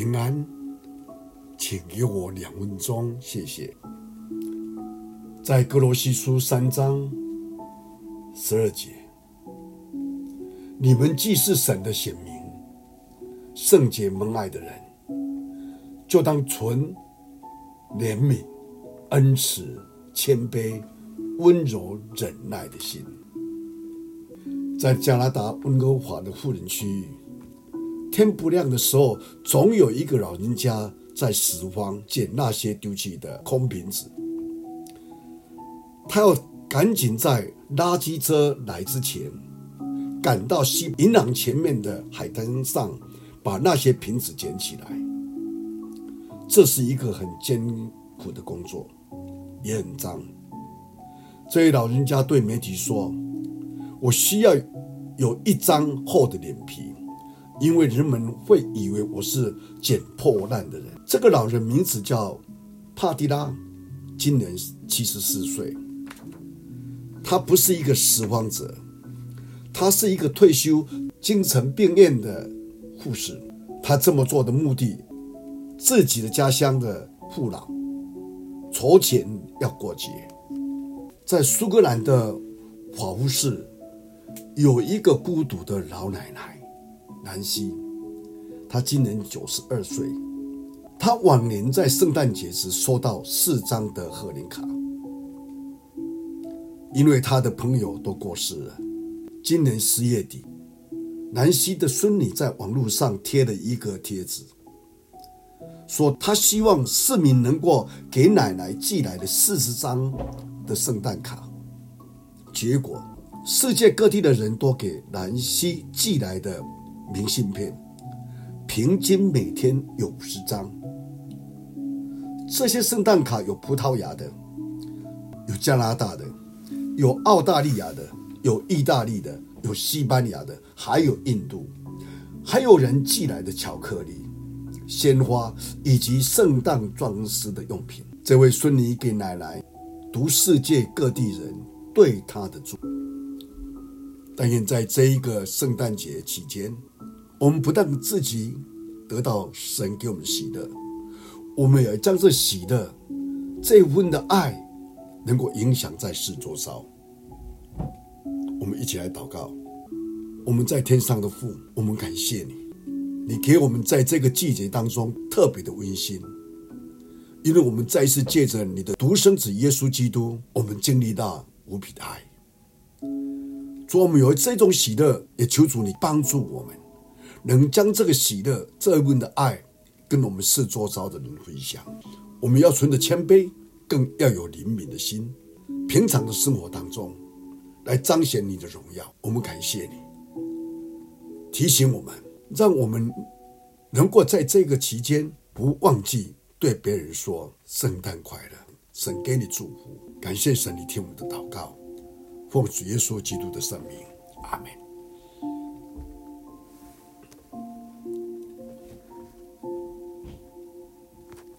平安，请给我两分钟，谢谢。在哥罗西书三章十二节，你们既是神的选民，圣洁蒙爱的人，就当存怜悯、恩慈、谦卑、温柔、忍耐的心。在加拿大温哥华的富人区，天不亮的时候，总有一个老人家在四方捡那些丢弃的空瓶子。他要赶紧在垃圾车来之前，赶到西银行前面的海滩上，把那些瓶子捡起来。这是一个很艰苦的工作，也很脏。这位老人家对媒体说：“我需要有一张厚的脸皮，因为人们会以为我是捡破烂的人。”这个老人名字叫帕蒂拉，今年七十四岁。他不是一个拾荒者，他是一个退休精神病院的护士。他这么做的目的，自己的家乡的父老筹钱要过节。在苏格兰的法务市，有一个孤独的老奶奶南希，她今年九十二岁。她往年在圣诞节时收到四张的贺年卡。因为他的朋友都过世了，今年十月底，南希的孙女在网络上贴了一个贴纸，说她希望市民能够给奶奶寄来的四十张的圣诞卡。结果，世界各地的人都给南希寄来的明信片，平均每天有五十张。这些圣诞卡有葡萄牙的，有加拿大的。有澳大利亚的，有意大利的，有西班牙的，还有印度，还有人寄来的巧克力、鲜花以及圣诞装饰的用品。这位孙女给奶奶读世界各地人对她的祝福。但愿在这一个圣诞节期间，我们不但自己得到神给我们喜乐，我们也将这喜乐、这份的爱。能够影响在世多少，我们一起来祷告。我们在天上的父，我们感谢你，你给我们在这个季节当中特别的温馨，因为我们再一次借着你的独生子耶稣基督，我们经历到无比的爱。主，我们有这种喜乐，也求主你帮助我们，能将这个喜乐、这一份的爱，跟我们世周遭的人分享。我们要存着谦卑。更要有灵敏的心，平常的生活当中，来彰显你的荣耀。我们感谢你，提醒我们，让我们能够在这个期间不忘记对别人说圣诞快乐，神给你祝福。感谢神，你听我们的祷告，奉主耶稣基督的圣名，阿门。